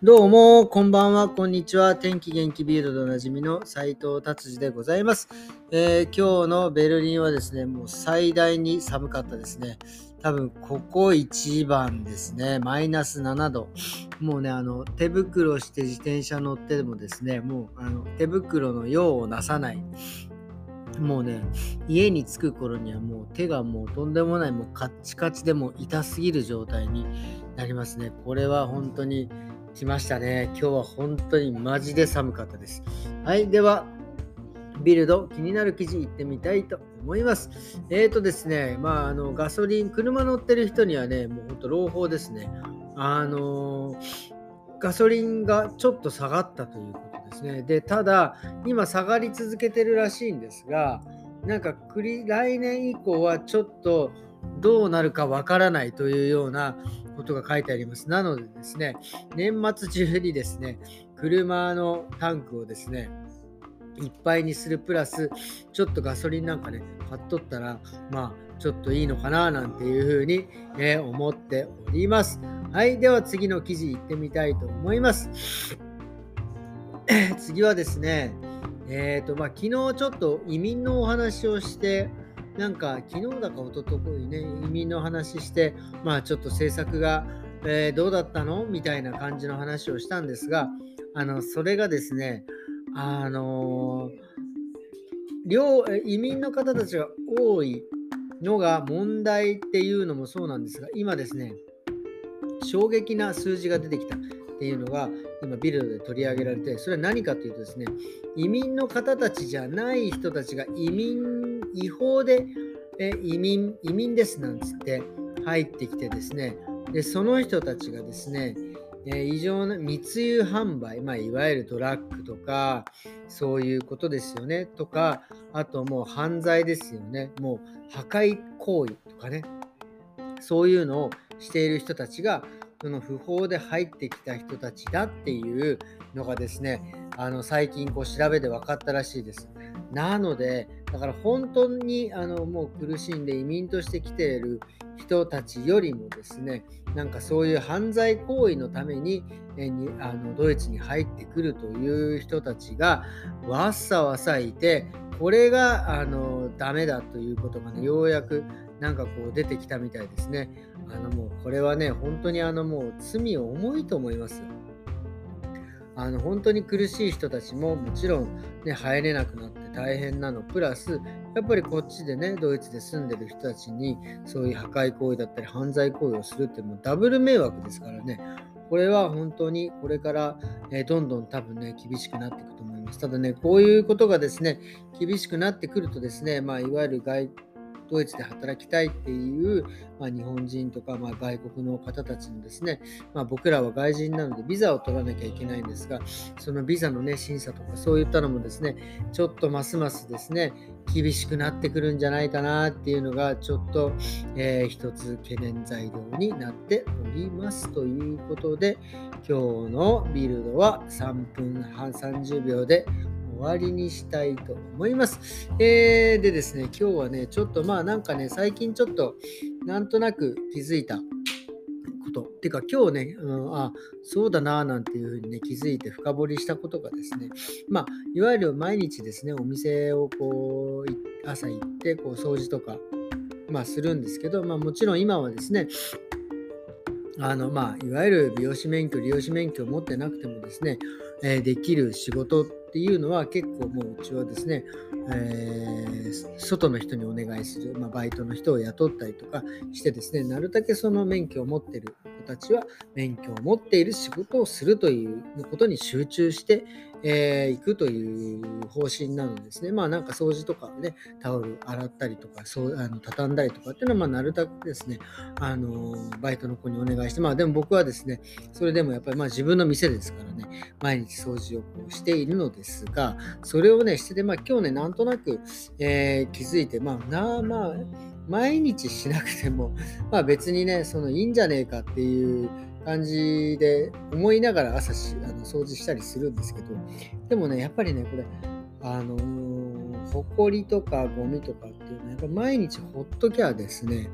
どうも、こんばんは、こんにちは。天気元気ビールドでおなじみの斉藤達治でございます、えー、今日のベルリンはですね、もう最大に寒かったですね。多分、ここ一番ですね。マイナス7度。もうね、あの、手袋して自転車乗ってもですね、もう、あの、手袋の用をなさない。もうね、家に着く頃にはもう手がもうとんでもない、もうカッチカチでも痛すぎる状態になりますね。これは本当に来ましたね。今日は本当にマジで寒かったです。はい、では、ビルド気になる記事いってみたいと思います。えーとですね、まあ、あのガソリン、車乗ってる人にはね、もう本当朗報ですね。あのガソリンがちょっと下がったということですね。で、ただ、今下がり続けてるらしいんですが、なんか来年以降はちょっとどうなるかわからないというようなことが書いてあります。なのでですね、年末中にですね、車のタンクをですね、いっぱいにするプラス、ちょっとガソリンなんかね、買っとったら、まあ、ちょっといいのかななんていうふうに、えー、思っております。はい、では次の記事いってみたいと思います。次はですね、えっ、ー、と、まあ、昨日ちょっと移民のお話をして、なんか昨日だか一昨日ね、移民の話して、まあちょっと政策が、えー、どうだったの？みたいな感じの話をしたんですが、あの、それがですね、あの両移民の方たちが多いのが問題っていうのもそうなんですが、今ですね、衝撃な数字が出てきた。っていうのが今ビルドで取り上げられて、それは何かというとですね、移民の方たちじゃない人たちが移民違法でえ移民、移民ですなんつって入ってきてですね、でその人たちがですね、え異常な密輸販売、まあ、いわゆるドラッグとか、そういうことですよね、とか、あともう犯罪ですよね、もう破壊行為とかね、そういうのをしている人たちが、その不法で入ってきた人たちだっていうのがですね、あの最近こう調べで分かったらしいです。なので、だから本当にあのもう苦しんで移民として来ている人たちよりもですね、なんかそういう犯罪行為のためにえにあのドイツに入ってくるという人たちがわっさわさいて、これがあのダメだということがね、ようやくなんかこう出てきたみたいですね。あのもうこれはね、本当にあのもう罪重いと思います。あの本当に苦しい人たちももちろん、ね、入れなくなって大変なのプラスやっぱりこっちでねドイツで住んでる人たちにそういう破壊行為だったり犯罪行為をするってもうダブル迷惑ですからねこれは本当にこれから、えどんどん多分ね厳しくなっていくと思いますただねこういうことがですね厳しくなってくるとですねまあいわゆる外ドイツで働きたいっていう、まあ、日本人とか、まあ、外国の方たちのですね、まあ、僕らは外人なのでビザを取らなきゃいけないんですが、そのビザのね、審査とかそういったのもですね、ちょっとますますですね、厳しくなってくるんじゃないかなっていうのが、ちょっと、えー、一つ懸念材料になっておりますということで、今日のビルドは3分半30秒で終わりにしたいと思います。えー、でですね、今日はね、ちょっとまあなんかね、最近ちょっとなんとなく気づいたこと。てか今日ね、うん、あ、そうだななんていうふうにね、気づいて深掘りしたことがですね、まあ、いわゆる毎日ですね、お店をこう、朝行って、こう、掃除とか、まあ、するんですけど、まあ、もちろん今はですね、あのまあ、いわゆる美容師免許、利用師免許を持ってなくてもですね、えー、できる仕事っていうのは結構もううちはですね、えー、外の人にお願いする、まあ、バイトの人を雇ったりとかしてですね、なるだけその免許を持ってる子たちは免許を持っている仕事をするということに集中して、えー、行くという方針なのですね。まあなんか掃除とかね、タオル洗ったりとか、そうあの畳んだりとかっていうのは、まあなるだけですね、あのバイトの子にお願いして、まあでも僕はですね、それでもやっぱりまあ自分の店ですからね、毎日掃除をこうしているのですが、それをね、してて、まあ今日ね、なんとなく、えー、気づいて、まあなあまあ、毎日しなくても、まあ別にね、そのいいんじゃねえかっていう感じで思いながら朝しあの掃除したりするんですけど、でもね、やっぱりね、これ、あのー、ほこりとかゴミとかっていうのは、やっぱ毎日ほっときゃですね、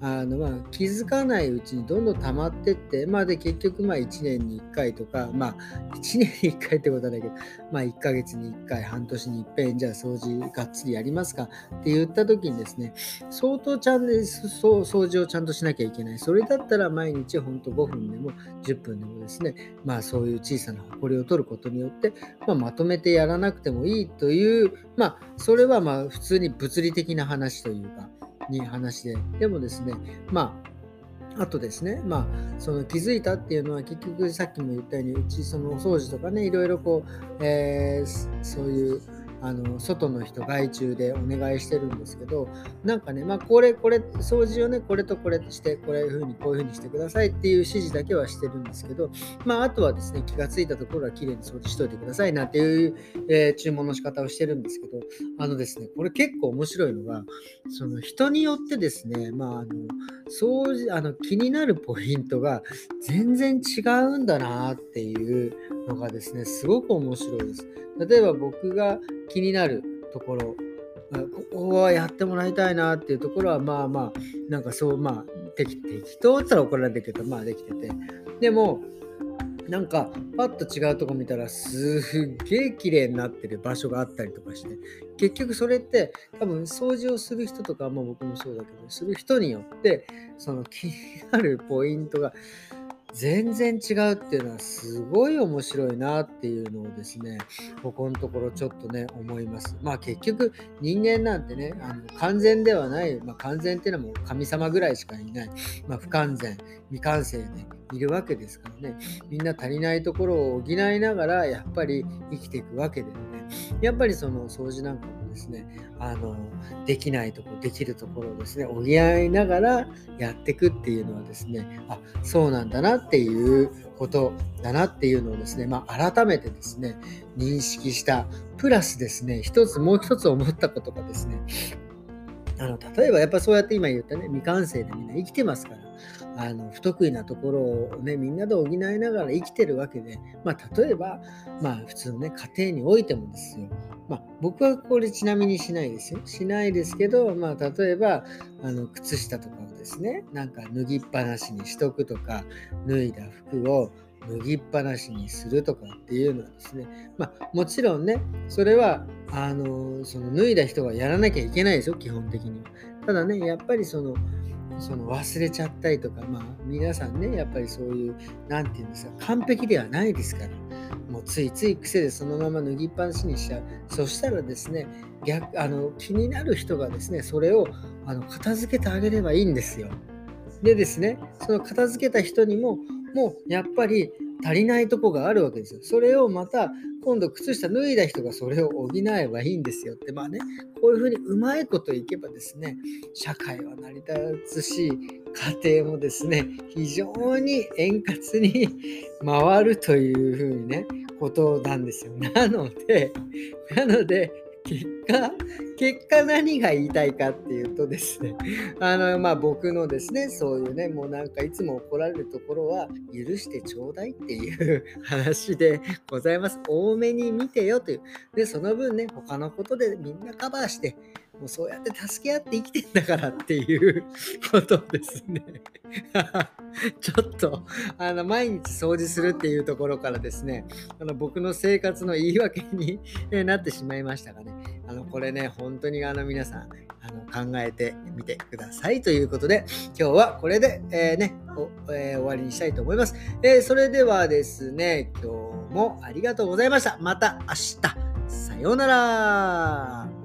あのまあ気づかないうちにどんどん溜まってって、まあ、で結局まあ1年に1回とか、まあ、1年に1回ってことはないけど、まあ、1ヶ月に1回、半年に1遍、じゃあ掃除がっつりやりますかって言った時にですね、相当ちゃんと掃除をちゃんとしなきゃいけない。それだったら毎日ほんと5分でも10分でもですね、まあそういう小さな埃を取ることによって、まあ、まとめてやらなくてもいいという、まあそれはまあ普通に物理的な話というか、に話で、でもですね、まあ、あとですね、まあ、その気づいたっていうのは結局さっきも言ったようにうちそのお掃除とかねいろいろこう、えー、そういうあの外の人外注でお願いしてるんですけどなんかねまあこれこれ掃除をねこれとこれしてこれいうふうにこういうふうにしてくださいっていう指示だけはしてるんですけどまああとはですね気がついたところはきれいに掃除しといてくださいなんていう、えー、注文の仕方をしてるんですけどあのですねこれ結構面白いのがその人によってですねまああの掃除あの気になるポイントが全然違うんだなっていうのがですねすごく面白いです。例えば僕が気になるところ。ここはやってもらいたいなっていうところはまあまあなんかそうまあでき適当って言ったら怒られるけどまあできてて。でもなんかパッと違うとこ見たらすっげえ綺麗になってる場所があったりとかして。結局それって多分掃除をする人とかも僕もそうだけどする人によってその気になるポイントが全然違うっていうのはすごい面白いなっていうのをですね、ここのところちょっとね、思います。まあ結局人間なんてね、あの完全ではない、まあ、完全っていうのはもう神様ぐらいしかいない、まあ、不完全、未完成でいるわけですからね、みんな足りないところを補いながらやっぱり生きていくわけでね、やっぱりその掃除なんかもですね、あの、できないとこ、できるところをですね、補いながらやっていくっていうのはですね、あ、そうなんだなってっていうことだなっていうのをですね、まあ、改めてですね、認識した。プラスですね、一つ、もう一つ思ったことがですね、あの例えばやっぱそうやって今言ったね未完成でみんな生きてますからあの不得意なところをねみんなで補いながら生きてるわけで、まあ、例えば、まあ、普通のね家庭においてもですよまあ、僕はこれちなみにしないですよ。しないですけど、まあ、例えば、あの靴下とかをですね、なんか脱ぎっぱなしにしとくとか、脱いだ服を脱ぎっぱなしにするとかっていうのはですね、まあ、もちろんね、それは、あの、その脱いだ人がやらなきゃいけないですよ、基本的には。ただね、やっぱりその、その忘れちゃったりとか、まあ、皆さんね、やっぱりそういう、なんて言うんですか、完璧ではないですから。もうついつい癖でそのまま脱ぎっぱなしにしちゃう。そしたらですね、逆あの気になる人がですね、それをあの片付けてあげればいいんですよ。でですね、その片付けた人にも、もうやっぱり足りないとこがあるわけですよ。それをまた今度靴下脱いだ人がそれを補えばいいんですよって、まあね、こういうふうにうまいこといけばですね、社会は成り立つし、家庭もですね、非常に円滑に回るというふうにね、ことなんですよ。なので、なので、結果、結果何が言いたいかっていうとですね、あの、まあ僕のですね、そういうね、もうなんかいつも怒られるところは許してちょうだいっていう 話でございます。多めに見てよという。で、その分ね、他のことでみんなカバーして、もうそうやって助け合って生きてんだからっていう ことですね。ちょっとあの毎日掃除するっていうところからですね、あの僕の生活の言い訳に なってしまいましたがね、あのこれね、本当にあの皆さんあの考えてみてくださいということで、今日はこれで、えー、ねえー、終わりにしたいと思います、えー、それではですね、今日もありがとうございました。また明日。さようなら。